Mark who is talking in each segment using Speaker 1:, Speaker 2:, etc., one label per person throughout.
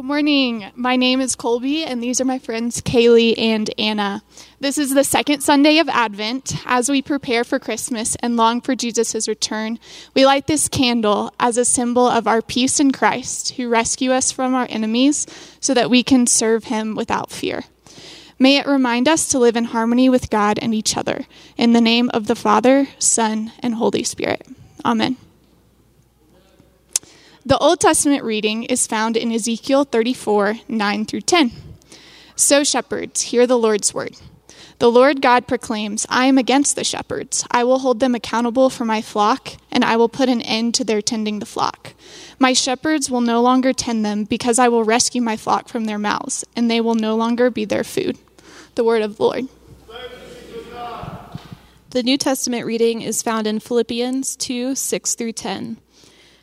Speaker 1: Good morning. My name is Colby, and these are my friends Kaylee and Anna. This is the second Sunday of Advent. As we prepare for Christmas and long for Jesus' return, we light this candle as a symbol of our peace in Christ, who rescue us from our enemies so that we can serve him without fear. May it remind us to live in harmony with God and each other. In the name of the Father, Son, and Holy Spirit. Amen. The Old Testament reading is found in Ezekiel 34 9 through 10. So, shepherds, hear the Lord's word. The Lord God proclaims, I am against the shepherds. I will hold them accountable for my flock, and I will put an end to their tending the flock. My shepherds will no longer tend them, because I will rescue my flock from their mouths, and they will no longer be their food. The word of the Lord.
Speaker 2: The New Testament reading is found in Philippians 2 6 through 10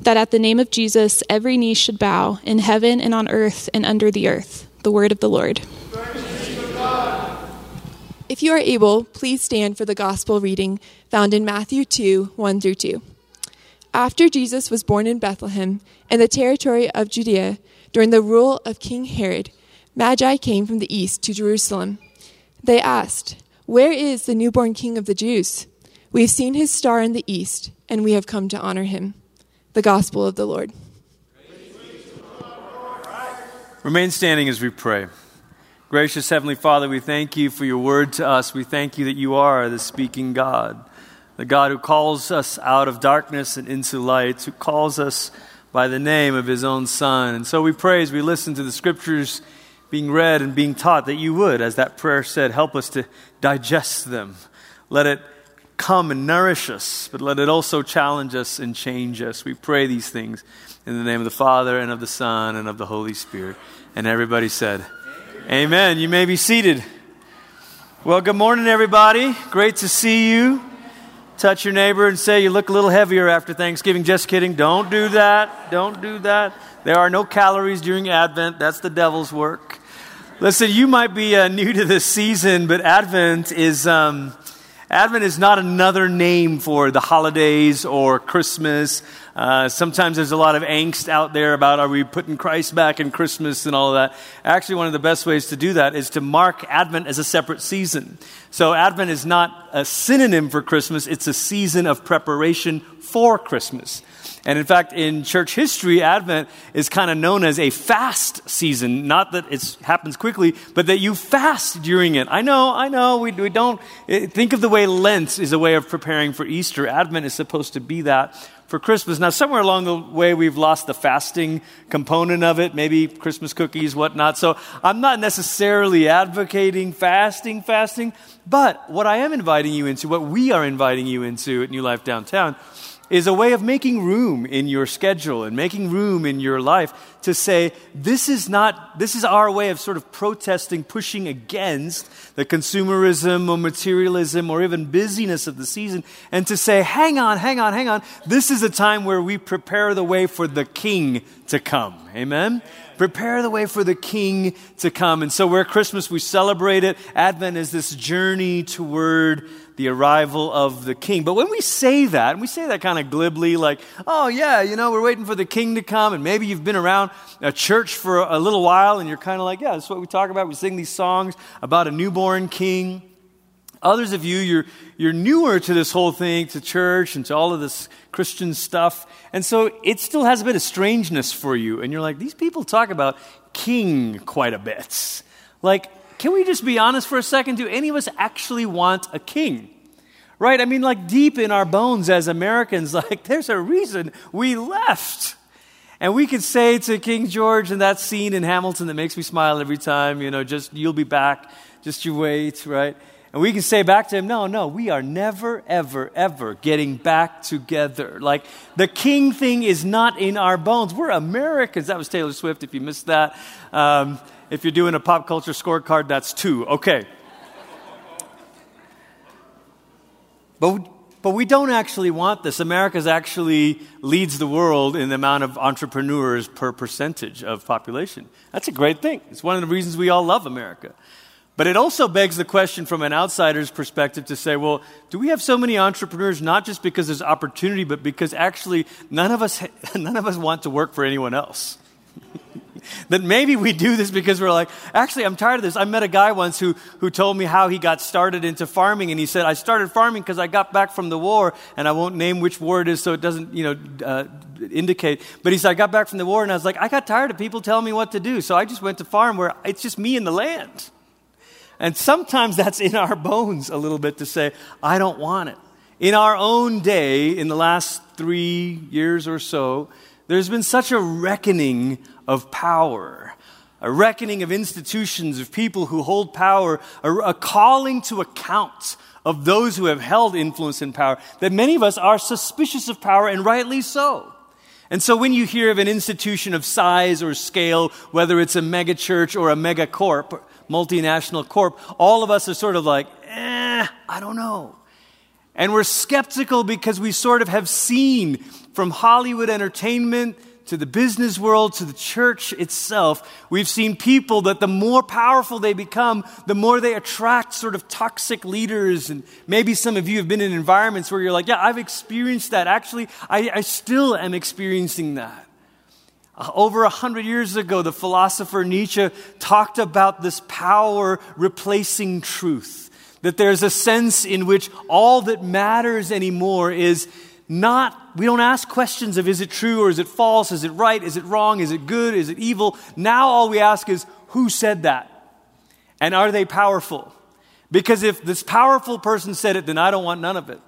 Speaker 2: that at the name of Jesus every knee should bow in heaven and on earth and under the earth. The word of the Lord.
Speaker 3: If you are able, please stand for the gospel reading found in Matthew 2 1 through 2. After Jesus was born in Bethlehem in the territory of Judea during the rule of King Herod, Magi came from the east to Jerusalem. They asked, Where is the newborn king of the Jews? We've seen his star in the east, and we have come to honor him the gospel of the Lord.
Speaker 4: Remain standing as we pray. Gracious Heavenly Father, we thank you for your word to us. We thank you that you are the speaking God, the God who calls us out of darkness and into light, who calls us by the name of his own Son. And so we pray as we listen to the scriptures being read and being taught that you would, as that prayer said, help us to digest them. Let it come and nourish us, but let it also challenge us and change us. We pray these things in the name of the Father and of the Son and of the Holy Spirit. And everybody said, Amen. Amen. You may be seated. Well, good morning, everybody. Great to see you. Touch your neighbor and say, You look a little heavier after Thanksgiving. Just kidding. Don't do that. Don't do that. There are no calories during Advent. That's the devil's work. Listen, you might be uh, new to this season, but Advent is. Um, Advent is not another name for the holidays or Christmas. Uh, sometimes there's a lot of angst out there about are we putting Christ back in Christmas and all of that. Actually, one of the best ways to do that is to mark Advent as a separate season. So, Advent is not a synonym for Christmas, it's a season of preparation for Christmas. And in fact, in church history, Advent is kind of known as a fast season. Not that it happens quickly, but that you fast during it. I know, I know, we, we don't eh, think of the way Lent is a way of preparing for Easter. Advent is supposed to be that for Christmas. Now, somewhere along the way, we've lost the fasting component of it, maybe Christmas cookies, whatnot. So I'm not necessarily advocating fasting, fasting, but what I am inviting you into, what we are inviting you into at New Life Downtown, is a way of making room in your schedule and making room in your life to say, this is not, this is our way of sort of protesting, pushing against the consumerism or materialism or even busyness of the season, and to say, hang on, hang on, hang on. This is a time where we prepare the way for the king to come. Amen? prepare the way for the king to come. And so, where Christmas we celebrate it, Advent is this journey toward the arrival of the king. But when we say that, and we say that kind of glibly, like, oh, yeah, you know, we're waiting for the king to come, and maybe you've been around a church for a little while, and you're kind of like, yeah, that's what we talk about. We sing these songs about a newborn king. Others of you, you're, you're newer to this whole thing, to church and to all of this Christian stuff. And so it still has a bit of strangeness for you. And you're like, these people talk about king quite a bit. Like, can we just be honest for a second? Do any of us actually want a king? Right? I mean, like deep in our bones as Americans, like there's a reason we left. And we could say to King George in that scene in Hamilton that makes me smile every time, you know, just you'll be back, just you wait, right? And we can say back to him, no, no, we are never, ever, ever getting back together. Like the king thing is not in our bones. We're Americans. That was Taylor Swift, if you missed that. Um, If you're doing a pop culture scorecard, that's two. Okay. But, but we don't actually want this. America actually leads the world in the amount of entrepreneurs per percentage of population. That's a great thing. It's one of the reasons we all love America. But it also begs the question from an outsider's perspective to say, well, do we have so many entrepreneurs not just because there's opportunity, but because actually none of us, none of us want to work for anyone else? That maybe we do this because we're like, actually, I'm tired of this. I met a guy once who, who told me how he got started into farming, and he said, I started farming because I got back from the war, and I won't name which war it is so it doesn't, you know, uh, indicate. But he said, I got back from the war, and I was like, I got tired of people telling me what to do, so I just went to farm where it's just me and the land. And sometimes that's in our bones a little bit to say, I don't want it. In our own day, in the last three years or so, there's been such a reckoning of power, a reckoning of institutions, of people who hold power, a, a calling to account of those who have held influence and power, that many of us are suspicious of power, and rightly so. And so when you hear of an institution of size or scale, whether it's a megachurch or a mega corp, multinational corp, all of us are sort of like, eh, I don't know. And we're skeptical because we sort of have seen from Hollywood entertainment to the business world to the church itself, we've seen people that the more powerful they become, the more they attract sort of toxic leaders. And maybe some of you have been in environments where you're like, yeah, I've experienced that. Actually, I, I still am experiencing that. Uh, over a hundred years ago, the philosopher Nietzsche talked about this power replacing truth. That there's a sense in which all that matters anymore is not, we don't ask questions of is it true or is it false? Is it right? Is it wrong? Is it good? Is it evil? Now all we ask is who said that? And are they powerful? Because if this powerful person said it, then I don't want none of it.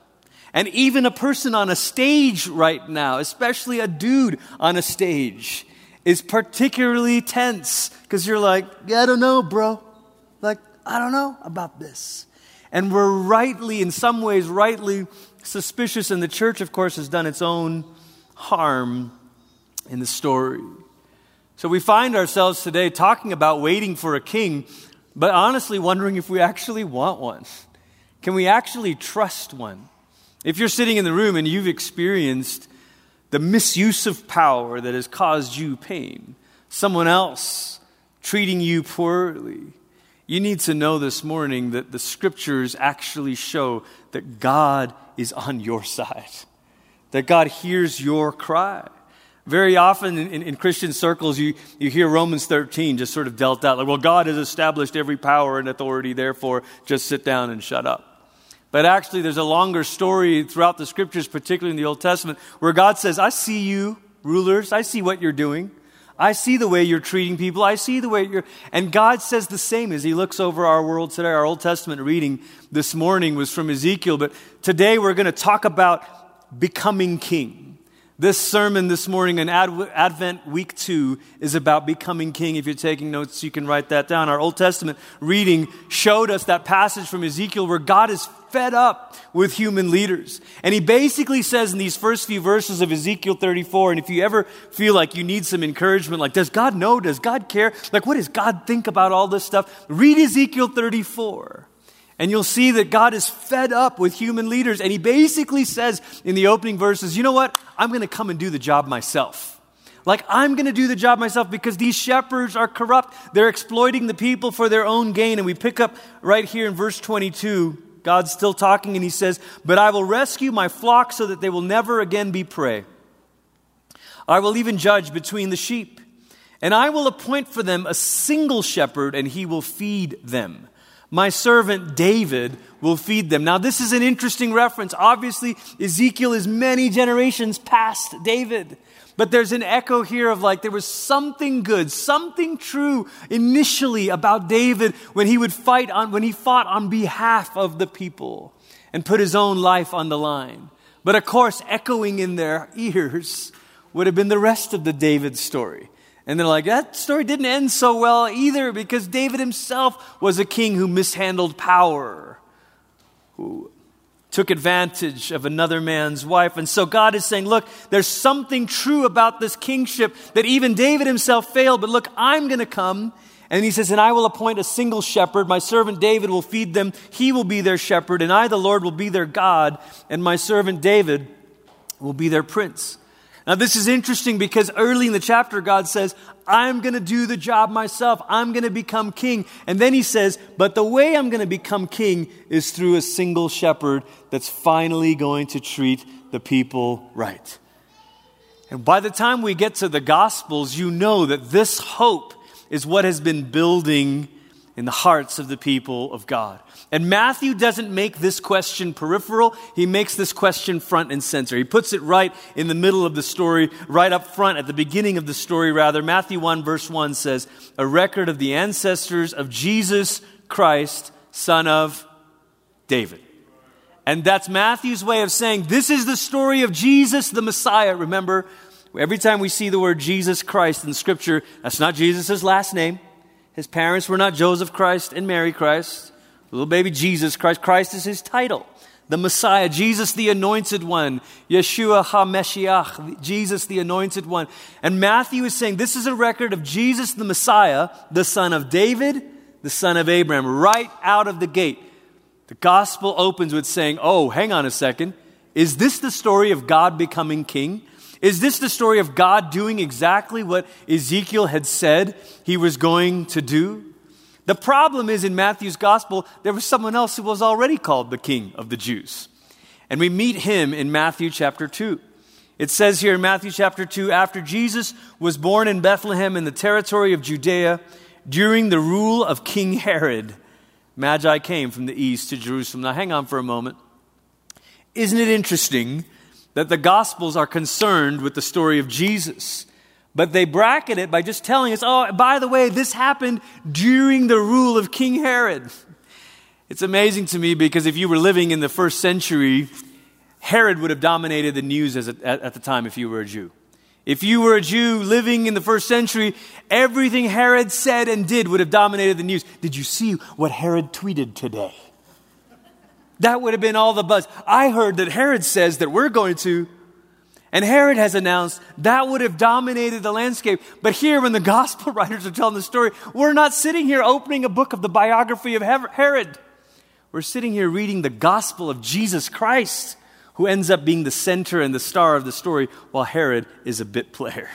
Speaker 4: And even a person on a stage right now, especially a dude on a stage, is particularly tense because you're like, yeah, I don't know, bro. Like, I don't know about this. And we're rightly, in some ways, rightly suspicious. And the church, of course, has done its own harm in the story. So we find ourselves today talking about waiting for a king, but honestly wondering if we actually want one. Can we actually trust one? If you're sitting in the room and you've experienced the misuse of power that has caused you pain, someone else treating you poorly, you need to know this morning that the scriptures actually show that God is on your side, that God hears your cry. Very often in, in, Christian circles, you, you hear Romans 13 just sort of dealt out like, well, God has established every power and authority, therefore just sit down and shut up. But actually, there's a longer story throughout the scriptures, particularly in the Old Testament, where God says, I see you, rulers. I see what you're doing. I see the way you're treating people. I see the way you're. And God says the same as He looks over our world today. Our Old Testament reading this morning was from Ezekiel, but today we're going to talk about becoming king. This sermon this morning in Advent week two is about becoming king. If you're taking notes, you can write that down. Our Old Testament reading showed us that passage from Ezekiel where God is fed up with human leaders. And he basically says in these first few verses of Ezekiel 34, and if you ever feel like you need some encouragement, like, does God know? Does God care? Like, what does God think about all this stuff? Read Ezekiel 34. And you'll see that God is fed up with human leaders. And he basically says in the opening verses, you know what? I'm going to come and do the job myself. Like, I'm going to do the job myself because these shepherds are corrupt. They're exploiting the people for their own gain. And we pick up right here in verse 22. God's still talking and he says, But I will rescue my flock so that they will never again be prey. I will even judge between the sheep. And I will appoint for them a single shepherd, and he will feed them. My servant David will feed them. Now, this is an interesting reference. Obviously, Ezekiel is many generations past David. But there's an echo here of like there was something good, something true initially about David when he would fight on, when he fought on behalf of the people and put his own life on the line. But of course, echoing in their ears would have been the rest of the David story. And they're like, that story didn't end so well either because David himself was a king who mishandled power, who took advantage of another man's wife. And so God is saying, look, there's something true about this kingship that even David himself failed, but look, I'm going to come And he says, And I will appoint a single shepherd. My servant David will feed them. He will be their shepherd. And I, the Lord, will be their God. And my servant David will be their prince. Now, this is interesting because early in the chapter, God says, I'm going to do the job myself. I'm going to become king. And then he says, But the way I'm going to become king is through a single shepherd that's finally going to treat the people right. And by the time we get to the Gospels, you know that this hope is what has been building in the hearts of the people of God. And Matthew doesn't make this question peripheral, he makes this question front and center. He puts it right in the middle of the story, right up front, at the beginning of the story, rather. Matthew 1, verse 1 says, A record of the ancestors of Jesus Christ, son of David. And that's Matthew's way of saying, This is the story of Jesus, the Messiah. Remember, every time we see the word Jesus Christ in Scripture, that's not Jesus' last name. His parents were not Joseph Christ and Mary Christ. Little baby Jesus Christ. Christ is his title. The Messiah, Jesus the Anointed One, Yeshua HaMashiach, Jesus the Anointed One. And Matthew is saying this is a record of Jesus the Messiah, the son of David, the son of Abraham, right out of the gate. The gospel opens with saying, Oh, hang on a second. Is this the story of God becoming king? Is this the story of God doing exactly what Ezekiel had said he was going to do? The problem is in Matthew's gospel, there was someone else who was already called the king of the Jews. And we meet him in Matthew chapter 2. It says here in Matthew chapter 2 after Jesus was born in Bethlehem in the territory of Judea during the rule of King Herod, Magi came from the east to Jerusalem. Now, hang on for a moment. Isn't it interesting that the Gospels are concerned with the story of Jesus. But they bracket it by just telling us, oh, by the way, this happened during the rule of King Herod. It's amazing to me because if you were living in the first century, Herod would have dominated the news a, at, at the time if you were a Jew. If you were a Jew living in the first century, everything Herod said and did would have dominated the news. Did you see what Herod tweeted today? That would have been all the buzz. I heard that Herod says that we're going to, and Herod has announced that would have dominated the landscape. But here, when the gospel writers are telling the story, we're not sitting here opening a book of the biography of Herod. We're sitting here reading the gospel of Jesus Christ, who ends up being the center and the star of the story, while Herod is a bit player.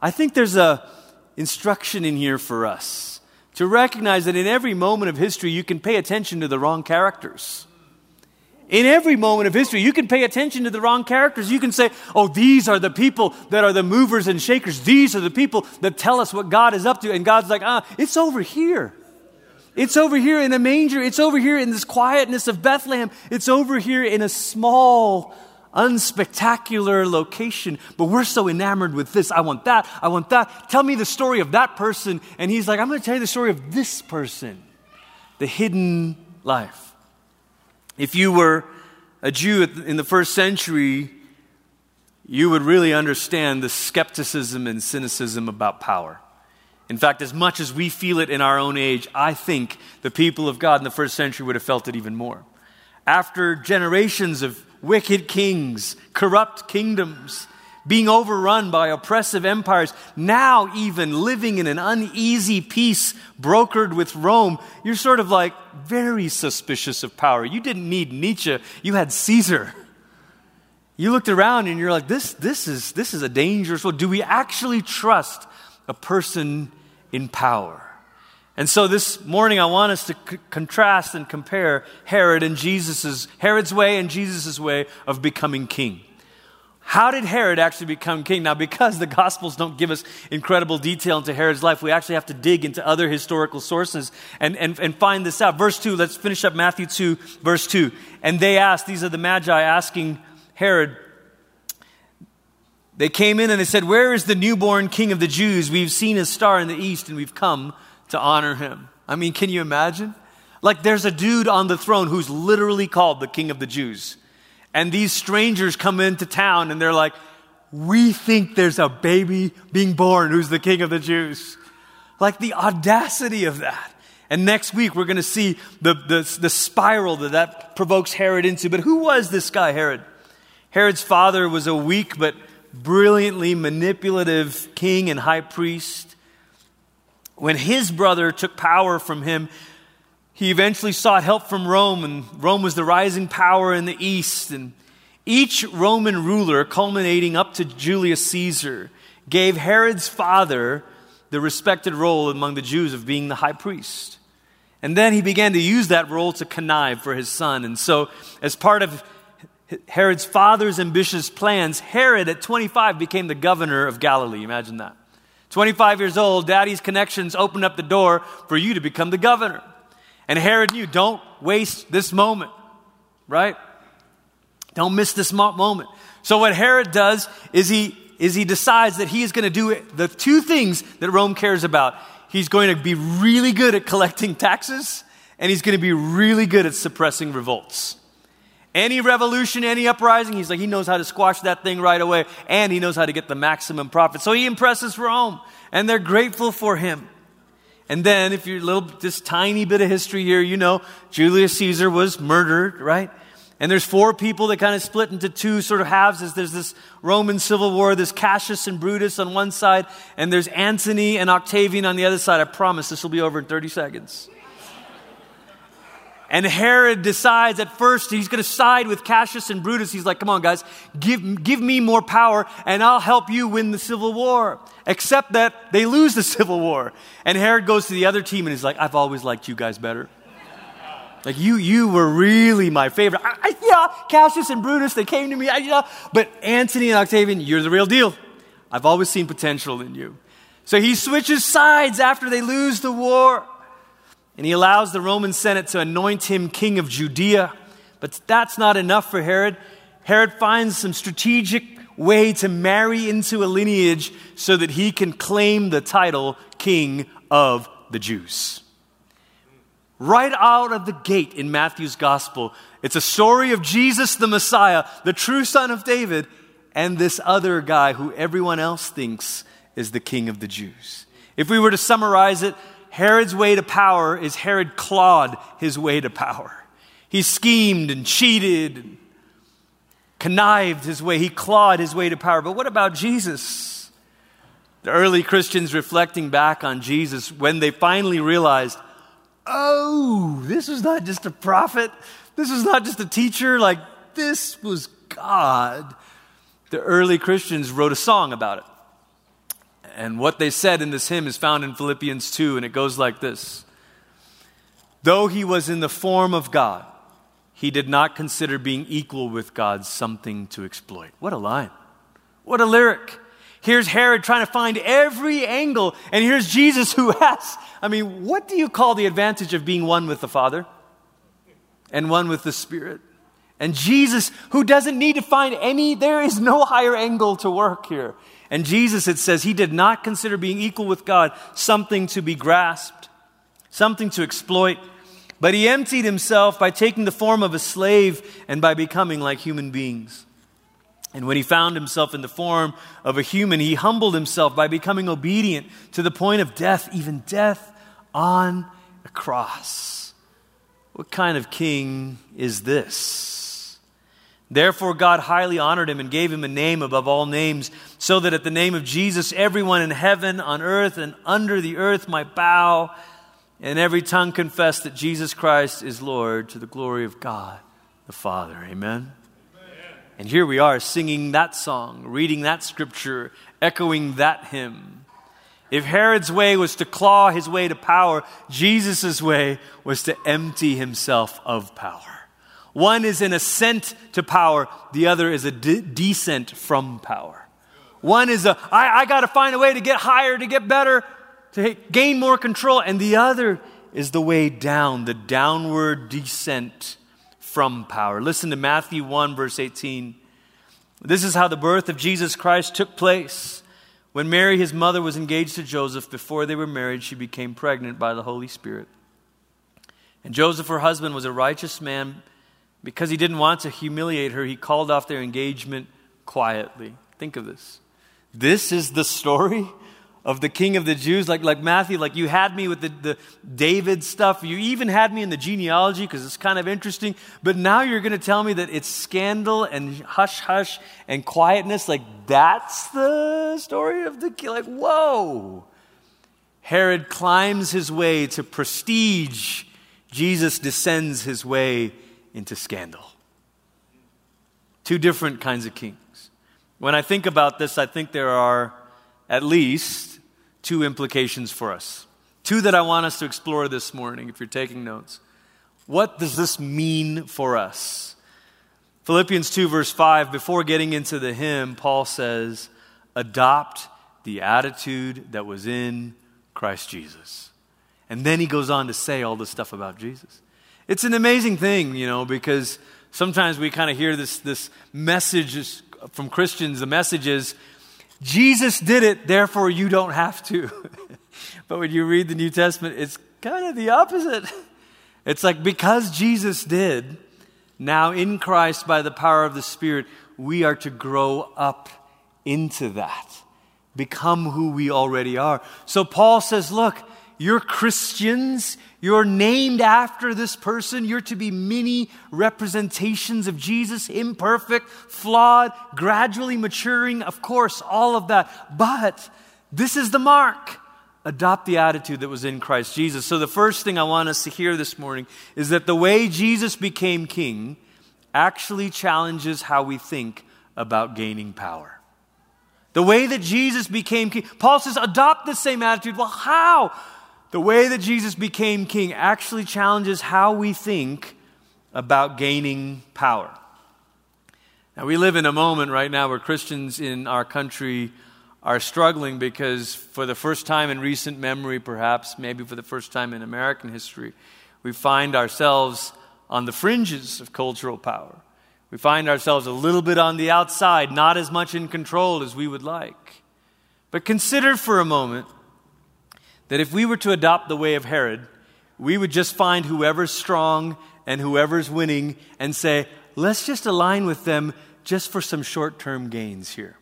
Speaker 4: I think there's a instruction in here for us to recognize that in every moment of history, you can pay attention to the wrong characters. In every moment of history, you can pay attention to the wrong characters. You can say, oh, these are the people that are the movers and shakers. These are the people that tell us what God is up to. And God's like, ah, it's over here. It's over here in a manger. It's over here in this quietness of Bethlehem. It's over here in a small, unspectacular location. But we're so enamored with this. I want that. I want that. Tell me the story of that person. And he's like, I'm going to tell you the story of this person, the hidden life. If you were a Jew in the first century, you would really understand the skepticism and cynicism about power. In fact, as much as we feel it in our own age, I think the people of God in the first century would have felt it even more. After generations of wicked kings, corrupt kingdoms, being overrun by oppressive empires, now even living in an uneasy peace brokered with Rome, you're sort of like very suspicious of power. You didn't need Nietzsche, you had Caesar. You looked around and you're like, this, this, is, this is a dangerous world. Do we actually trust a person in power? And so this morning I want us to c- contrast and compare Herod and Jesus's Herod's way and Jesus' way of becoming king. How did Herod actually become king? Now, because the Gospels don't give us incredible detail into Herod's life, we actually have to dig into other historical sources and, and, and find this out. Verse 2, let's finish up Matthew 2, verse 2. And they asked, these are the Magi asking Herod, they came in and they said, Where is the newborn king of the Jews? We've seen his star in the east and we've come to honor him. I mean, can you imagine? Like, there's a dude on the throne who's literally called the king of the Jews and these strangers come into town and they're like, We think there's a baby being born who's the king of the Jews. Like the audacity of that. And next week we're going to see the, the, the spiral that that provokes Herod into. But who was this guy, Herod? Herod's father was a weak but brilliantly manipulative king and high priest. When his brother took power from him, he eventually sought help from Rome, and Rome was the rising power in the east. And each Roman ruler, culminating up to Julius Caesar, gave Herod's father the respected role among the Jews of being the high priest. And then he began to use that role to connive for his son. And so, as part of Herod's father's ambitious plans, Herod at 25 became the governor of Galilee. Imagine that. 25 years old, daddy's connections opened up the door for you to become the governor. And Herod knew, don't waste this moment, right? Don't miss this moment. So what Herod does is he is he decides that he is going to do the two things that Rome cares about. He's going to be really good at collecting taxes and he's going to be really good at suppressing revolts. Any revolution, any uprising, he's like, he knows how to squash that thing right away, and he knows how to get the maximum profit. So he impresses Rome, and they're grateful for him. And then, if you're a little, this tiny bit of history here, you know, Julius Caesar was murdered, right? And there's four people that kind of split into two sort of halves. As there's this Roman civil war, there's Cassius and Brutus on one side, and there's Antony and Octavian on the other side. I promise this will be over in 30 seconds. And Herod decides at first he's going to side with Cassius and Brutus. He's like, come on, guys, give, give me more power and I'll help you win the civil war. Except that they lose the civil war. And Herod goes to the other team and he's like, I've always liked you guys better. Like, you, you were really my favorite. I, I, yeah, Cassius and Brutus, they came to me. I, yeah. But Antony and Octavian, you're the real deal. I've always seen potential in you. So he switches sides after they lose the war. And he allows the Roman Senate to anoint him king of Judea. But that's not enough for Herod. Herod finds some strategic way to marry into a lineage so that he can claim the title king of the Jews. Right out of the gate in Matthew's gospel, it's a story of Jesus the Messiah, the true son of David, and this other guy who everyone else thinks is the king of the Jews. If we were to summarize it, Herod's way to power is Herod clawed his way to power. He schemed and cheated and connived his way. He clawed his way to power. But what about Jesus? The early Christians reflecting back on Jesus when they finally realized, oh, this was not just a prophet. This was not just a teacher. Like, this was God. The early Christians wrote a song about it. And what they said in this hymn is found in Philippians 2, and it goes like this Though he was in the form of God, he did not consider being equal with God something to exploit. What a line. What a lyric. Here's Herod trying to find every angle, and here's Jesus who has. I mean, what do you call the advantage of being one with the Father and one with the Spirit? And Jesus, who doesn't need to find any, there is no higher angle to work here. And Jesus, it says, he did not consider being equal with God something to be grasped, something to exploit, but he emptied himself by taking the form of a slave and by becoming like human beings. And when he found himself in the form of a human, he humbled himself by becoming obedient to the point of death, even death on a cross. What kind of king is this? Therefore, God highly honored him and gave him a name above all names, so that at the name of Jesus, everyone in heaven, on earth, and under the earth might bow, and every tongue confess that Jesus Christ is Lord to the glory of God the Father. Amen. And here we are singing that song, reading that scripture, echoing that hymn. If Herod's way was to claw his way to power, Jesus' way was to empty himself of power. One is an ascent to power, the other is a de- descent from power. One is a, I, I got to find a way to get higher, to get better, to gain more control. And the other is the way down, the downward descent from power. Listen to Matthew 1, verse 18. This is how the birth of Jesus Christ took place. When Mary, his mother, was engaged to Joseph, before they were married, she became pregnant by the Holy Spirit. And Joseph, her husband, was a righteous man because he didn't want to humiliate her, he called off their engagement quietly. Think of this. This is the story of the king of the Jews. Like, like Matthew, like you had me with the, the David stuff. You even had me in the genealogy because it's kind of interesting. But now you're going to tell me that it's scandal and hush hush and quietness. Like that's the story of the king. Like, whoa. Herod climbs his way to prestige, Jesus descends his way into scandal. Two different kinds of kings. When I think about this, I think there are at least two implications for us. Two that I want us to explore this morning if you're taking notes. What does this mean for us? Philippians 2, verse 5, before getting into the hymn, Paul says, Adopt the attitude that was in Christ Jesus. And then he goes on to say all this stuff about Jesus. It's an amazing thing, you know, because sometimes we kind of hear this, this message from Christians. The message is, Jesus did it, therefore you don't have to. but when you read the New Testament, it's kind of the opposite. It's like because Jesus did, now in Christ, by the power of the Spirit, we are to grow up into that, become who we already are. So Paul says, look, you're Christians. You're named after this person. You're to be many representations of Jesus, imperfect, flawed, gradually maturing, of course, all of that. But this is the mark. Adopt the attitude that was in Christ Jesus. So, the first thing I want us to hear this morning is that the way Jesus became king actually challenges how we think about gaining power. The way that Jesus became king, Paul says, adopt the same attitude. Well, how? The way that Jesus became king actually challenges how we think about gaining power. Now, we live in a moment right now where Christians in our country are struggling because, for the first time in recent memory, perhaps, maybe for the first time in American history, we find ourselves on the fringes of cultural power. We find ourselves a little bit on the outside, not as much in control as we would like. But consider for a moment that if we were to adopt the way of Herod, we would just find whoever's strong and whoever's winning and say, let's just align with them just for some short term gains here.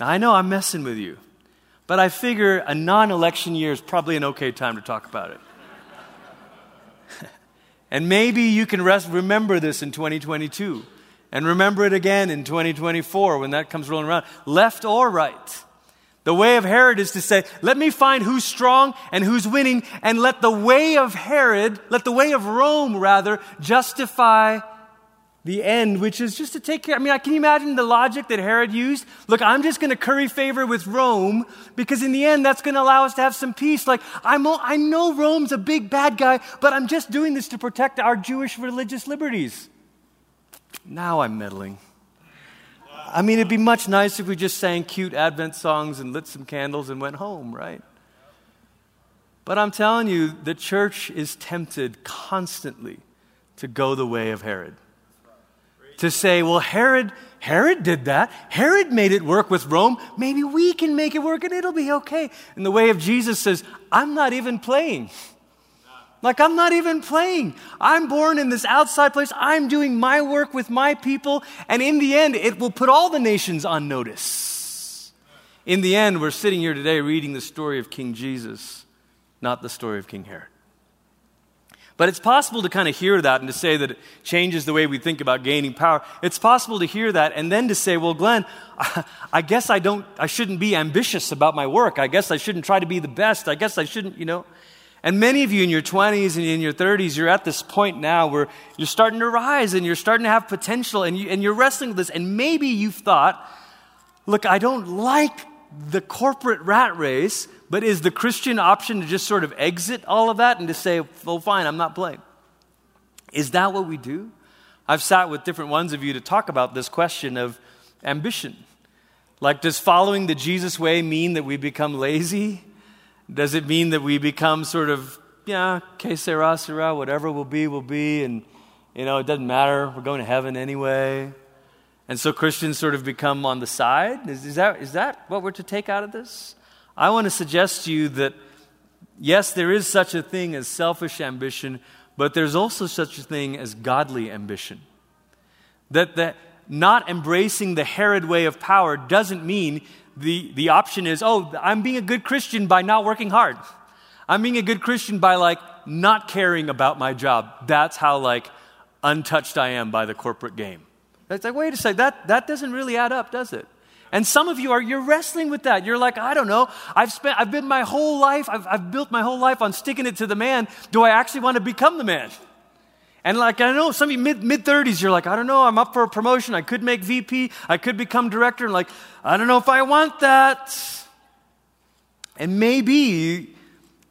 Speaker 4: Now, I know I'm messing with you, but I figure a non election year is probably an okay time to talk about it. and maybe you can rest, remember this in 2022 and remember it again in 2024 when that comes rolling around, left or right. The way of Herod is to say, let me find who's strong and who's winning, and let the way of Herod, let the way of Rome rather, justify the end, which is just to take care. I mean, I can imagine the logic that Herod used? Look, I'm just going to curry favor with Rome because in the end, that's going to allow us to have some peace. Like, I'm, I know Rome's a big bad guy, but I'm just doing this to protect our Jewish religious liberties. Now I'm meddling. I mean, it'd be much nicer if we just sang cute Advent songs and lit some candles and went home, right? But I'm telling you, the church is tempted constantly to go the way of Herod. To say, well, Herod, Herod did that. Herod made it work with Rome. Maybe we can make it work and it'll be okay. And the way of Jesus says, I'm not even playing. Like, I'm not even playing. I'm born in this outside place. I'm doing my work with my people. And in the end, it will put all the nations on notice. In the end, we're sitting here today reading the story of King Jesus, not the story of King Herod. But it's possible to kind of hear that and to say that it changes the way we think about gaining power. It's possible to hear that and then to say, well, Glenn, I guess I don't, I shouldn't be ambitious about my work. I guess I shouldn't try to be the best. I guess I shouldn't, you know. And many of you in your 20s and in your 30s, you're at this point now where you're starting to rise and you're starting to have potential and, you, and you're wrestling with this. And maybe you've thought, look, I don't like the corporate rat race, but is the Christian option to just sort of exit all of that and to say, well, fine, I'm not playing? Is that what we do? I've sat with different ones of you to talk about this question of ambition. Like, does following the Jesus way mean that we become lazy? Does it mean that we become sort of, yeah, que sera, sera, whatever will be, will be, and, you know, it doesn't matter, we're going to heaven anyway? And so Christians sort of become on the side? Is, is, that, is that what we're to take out of this? I want to suggest to you that, yes, there is such a thing as selfish ambition, but there's also such a thing as godly ambition. That, that not embracing the Herod way of power doesn't mean the, the option is, oh, I'm being a good Christian by not working hard. I'm being a good Christian by like not caring about my job. That's how like untouched I am by the corporate game. It's like, wait a second, that, that doesn't really add up, does it? And some of you are, you're wrestling with that. You're like, I don't know. I've spent, I've been my whole life, I've, I've built my whole life on sticking it to the man. Do I actually want to become the man? And like, I know some of you mid, mid 30s, you're like, I don't know, I'm up for a promotion. I could make VP. I could become director. And like, I don't know if I want that. And maybe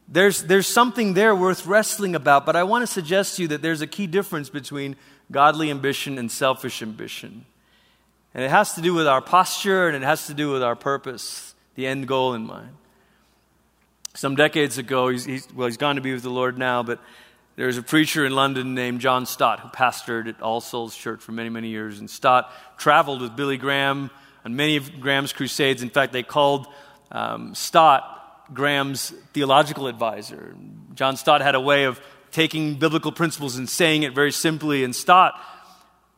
Speaker 4: there's, there's something there worth wrestling about, but I want to suggest to you that there's a key difference between godly ambition and selfish ambition. And it has to do with our posture and it has to do with our purpose, the end goal in mind. Some decades ago, he's, he's, well, he's gone to be with the Lord now, but there's a preacher in London named John Stott who pastored at All Souls Church for many, many years. And Stott traveled with Billy Graham on many of Graham's crusades. In fact, they called um, Stott Graham's theological advisor. John Stott had a way of taking biblical principles and saying it very simply. And Stott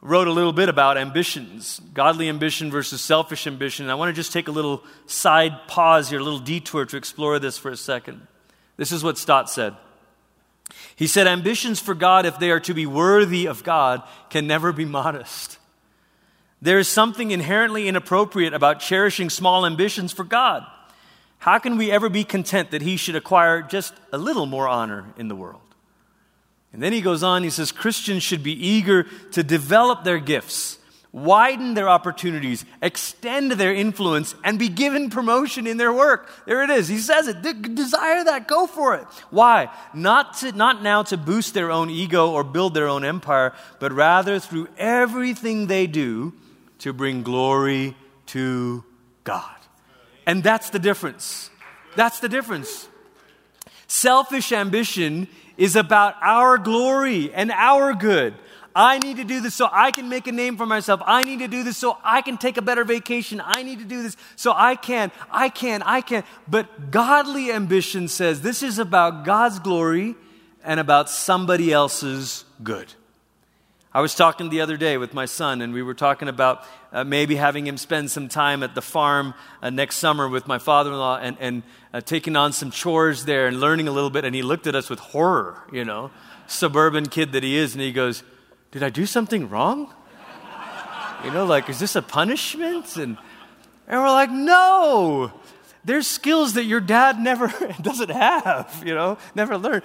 Speaker 4: wrote a little bit about ambitions, godly ambition versus selfish ambition. And I want to just take a little side pause here, a little detour to explore this for a second. This is what Stott said. He said, Ambitions for God, if they are to be worthy of God, can never be modest. There is something inherently inappropriate about cherishing small ambitions for God. How can we ever be content that He should acquire just a little more honor in the world? And then he goes on, he says Christians should be eager to develop their gifts, widen their opportunities, extend their influence, and be given promotion in their work. There it is. He says it. De- desire that. Go for it. Why? Not, to, not now to boost their own ego or build their own empire, but rather through everything they do to bring glory to God. And that's the difference. That's the difference. Selfish ambition is about our glory and our good. I need to do this so I can make a name for myself. I need to do this so I can take a better vacation. I need to do this so I can, I can, I can. But godly ambition says this is about God's glory and about somebody else's good. I was talking the other day with my son, and we were talking about uh, maybe having him spend some time at the farm uh, next summer with my father in law and, and uh, taking on some chores there and learning a little bit. And he looked at us with horror, you know, suburban kid that he is, and he goes, Did I do something wrong? You know, like, is this a punishment? And, and we're like, No. There's skills that your dad never doesn't have, you know, never learned.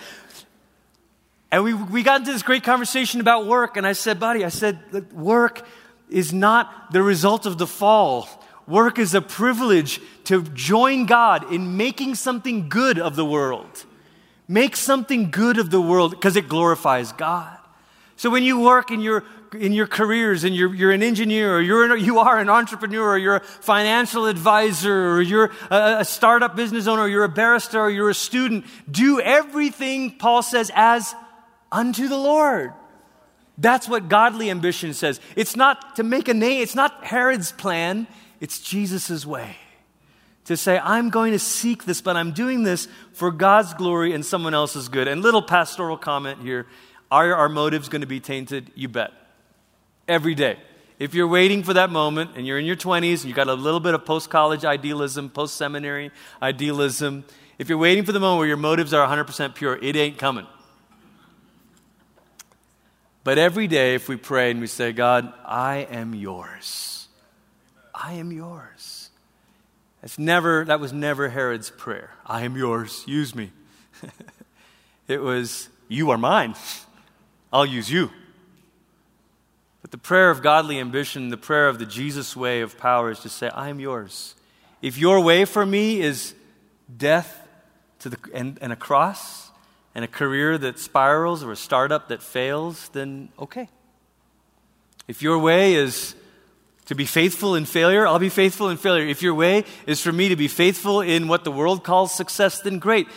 Speaker 4: And we, we got into this great conversation about work, and I said, buddy, I said, work is not the result of the fall. Work is a privilege to join God in making something good of the world. Make something good of the world because it glorifies God. So when you work in your in your careers and you're, you're an engineer or you're an, you are an entrepreneur or you're a financial advisor or you're a, a startup business owner or you're a barrister or you're a student, do everything, Paul says, as unto the Lord. That's what godly ambition says. It's not to make a name, it's not Herod's plan, it's Jesus' way. To say, I'm going to seek this, but I'm doing this for God's glory and someone else's good. And little pastoral comment here are our motives going to be tainted? You bet. Every day. If you're waiting for that moment and you're in your 20s and you got a little bit of post college idealism, post seminary idealism, if you're waiting for the moment where your motives are 100% pure, it ain't coming. But every day, if we pray and we say, God, I am yours, I am yours. That's never, that was never Herod's prayer. I am yours, use me. it was, You are mine, I'll use you. But the prayer of godly ambition, the prayer of the Jesus way of power is to say, I am yours. If your way for me is death to the, and, and a cross, and a career that spirals or a startup that fails, then okay. If your way is to be faithful in failure, I'll be faithful in failure. If your way is for me to be faithful in what the world calls success, then great.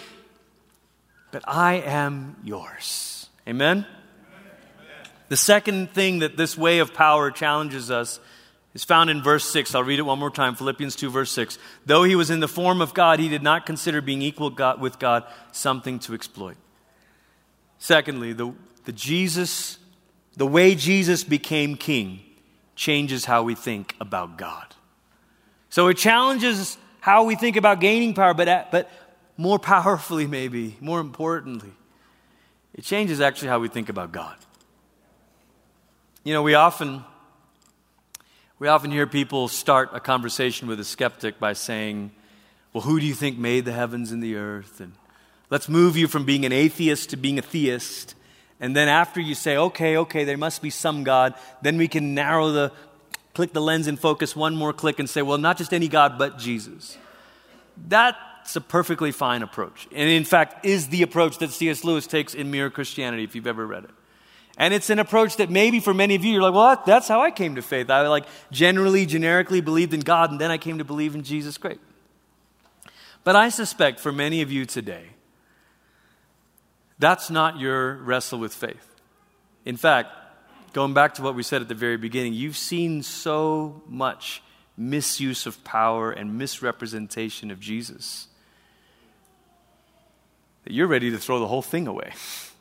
Speaker 4: But I am yours. Amen? The second thing that this way of power challenges us is found in verse 6. I'll read it one more time Philippians 2, verse 6. Though he was in the form of God, he did not consider being equal God, with God something to exploit. Secondly, the, the Jesus, the way Jesus became king changes how we think about God. So it challenges how we think about gaining power, but, but more powerfully, maybe, more importantly, it changes actually how we think about God. You know, we often We often hear people start a conversation with a skeptic by saying, Well, who do you think made the heavens and the earth? And let's move you from being an atheist to being a theist. And then after you say, Okay, okay, there must be some God, then we can narrow the, click the lens and focus one more click and say, Well, not just any God, but Jesus. That's a perfectly fine approach. And in fact, is the approach that C.S. Lewis takes in Mere Christianity, if you've ever read it. And it's an approach that maybe for many of you, you're like, well, that's how I came to faith. I like generally, generically believed in God, and then I came to believe in Jesus. Great. But I suspect for many of you today, that's not your wrestle with faith. In fact, going back to what we said at the very beginning, you've seen so much misuse of power and misrepresentation of Jesus that you're ready to throw the whole thing away.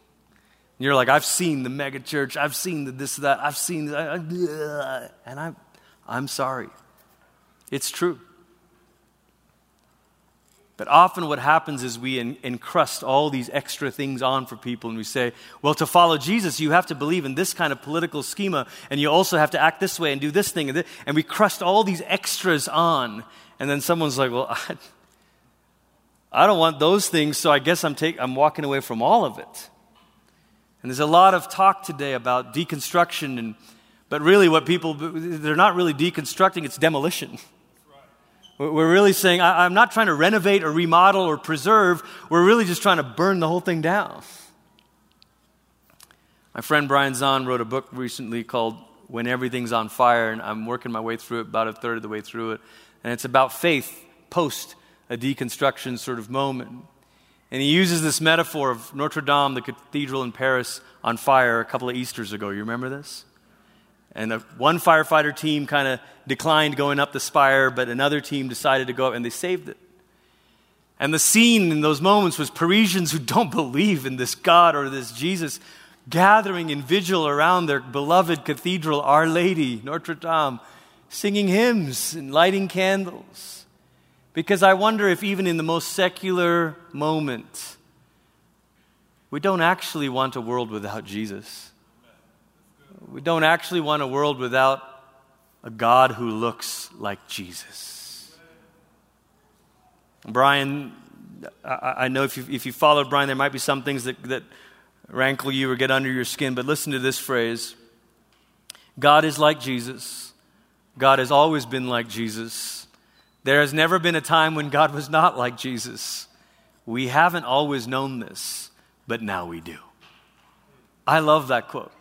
Speaker 4: you're like, I've seen the mega church, I've seen the this, that, I've seen, the, and I'm, I'm sorry. It's true. But often what happens is we encrust all these extra things on for people and we say, well, to follow Jesus, you have to believe in this kind of political schema and you also have to act this way and do this thing. And, and we crust all these extras on. And then someone's like, well, I, I don't want those things, so I guess I'm, take, I'm walking away from all of it. And there's a lot of talk today about deconstruction, and, but really what people, they're not really deconstructing, it's demolition. We're really saying, I, am not trying to renovate or remodel or preserve. We're really just trying to burn the whole thing down. My friend Brian Zahnd wrote a book recently called When Everything's on Fire, and I'm working my way through it, about a third of the way through it. And it's about faith post a deconstruction sort of moment. And he uses this metaphor of Notre Dame, the cathedral in Paris, on fire a couple of Easters ago. You remember this? And one firefighter team kind of declined going up the spire, but another team decided to go up and they saved it. And the scene in those moments was Parisians who don't believe in this God or this Jesus gathering in vigil around their beloved cathedral, Our Lady, Notre Dame, singing hymns and lighting candles. Because I wonder if even in the most secular moment, we don't actually want a world without Jesus. We don't actually want a world without a God who looks like Jesus. Brian, I, know if you, if you followed Brian, there might be some things that, that rankle you or get under your skin, but listen to this phrase God is like Jesus. God has always been like Jesus. There has never been a time when God was not like Jesus. We haven't always known this, but now we do. I love that quote.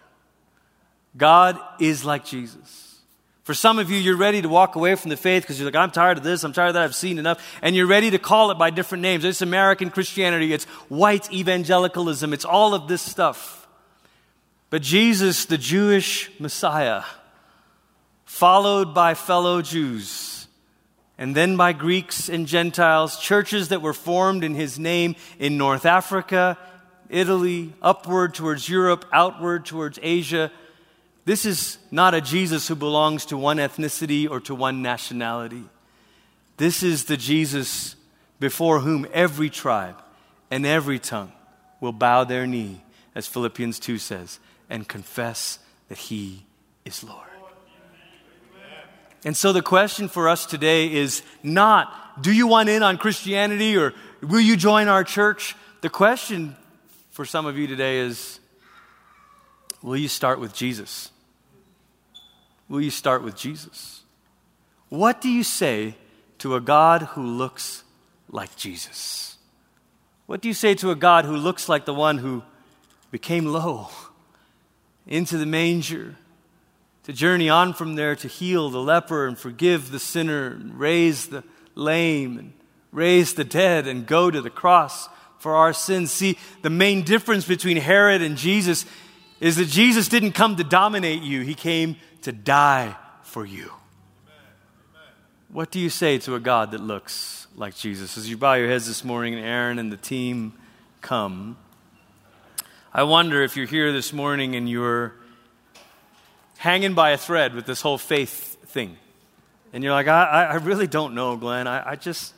Speaker 4: God is like Jesus. For some of you, you're ready to walk away from the faith because you're like, I'm tired of this, I'm tired of that, I've seen enough. And you're ready to call it by different names. It's American Christianity, it's white evangelicalism, it's all of this stuff. But Jesus, the Jewish Messiah, followed by fellow Jews, and then by Greeks and Gentiles, churches that were formed in his name in North Africa, Italy, upward towards Europe, outward towards Asia this is not a Jesus who belongs to one ethnicity or to one nationality. This is the Jesus before whom every tribe and every tongue will bow their knee, as Philippians 2 says, and confess that he is Lord. And so the question for us today is not, do you want in on Christianity or will you join our church? The question for some of you today is, will you start with Jesus? will you start with Jesus? What do you say to a God who looks like Jesus? What do you say to a God who looks like the one who became low into the manger to journey on from there to heal the leper and forgive the sinner and raise the lame and raise the dead and go to the cross for our sins? See, the main difference between Herod and Jesus is that Jesus didn't come to dominate you, he came to die for you. What do you say to a God that looks like Jesus? As you bow your heads this morning and Aaron and the team come, I wonder if you're here this morning and you're hanging by a thread with this whole faith thing. And you're like, I, I really don't know, Glenn. I, I just.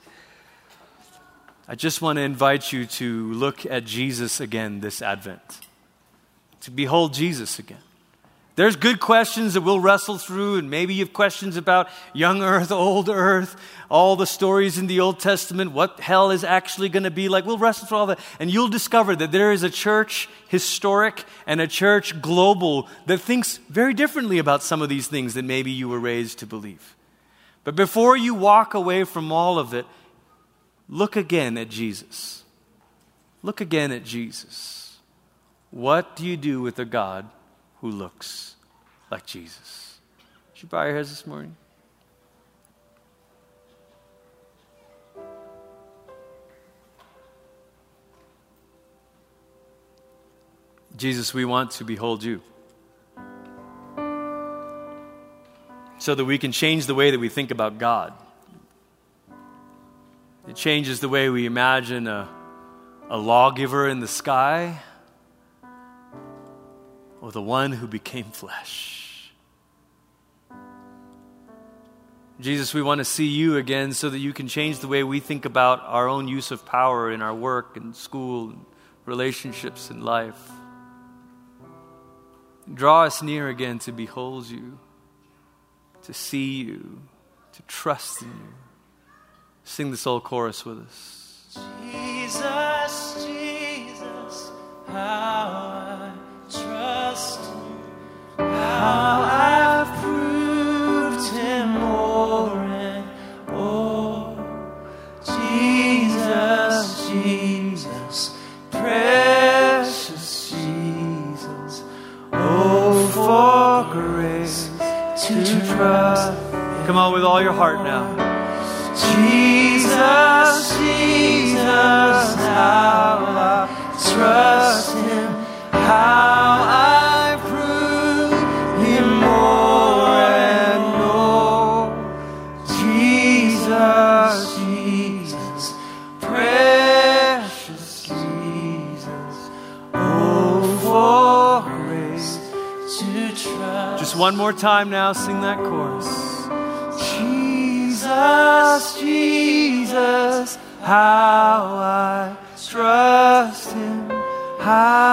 Speaker 4: I just want to invite you to look at Jesus again this Advent, to behold Jesus again.
Speaker 5: There's good questions that we'll wrestle through, and maybe you have questions about young earth, old earth, all the stories in the Old Testament, what hell is actually going to be like. We'll wrestle through all that, and you'll discover that there is a church historic and a church global that thinks very differently about some of these things than maybe you were raised to believe. But before you walk away from all of it, look again at Jesus. Look again at Jesus. What do you do with a God who looks like Jesus? Should you bow your heads this morning? Jesus, we want to behold you. So that we can change the way that we think about God. It changes the way we imagine a, a lawgiver in the sky or the one who became flesh. Jesus, we want to see you again so that you can change the way we think about our own use of power in our work and school, and relationships and life. Draw us near again to behold you, to see you, to trust in you. Sing this old chorus with us.
Speaker 4: Jesus, Jesus, how I trust him, how I've proved him more and more. Jesus, Jesus, precious Jesus, oh, for grace to trust.
Speaker 5: Come on with all your heart now.
Speaker 4: Jesus, more
Speaker 5: time now, sing that chorus.
Speaker 4: Jesus, Jesus, how I trust Him, how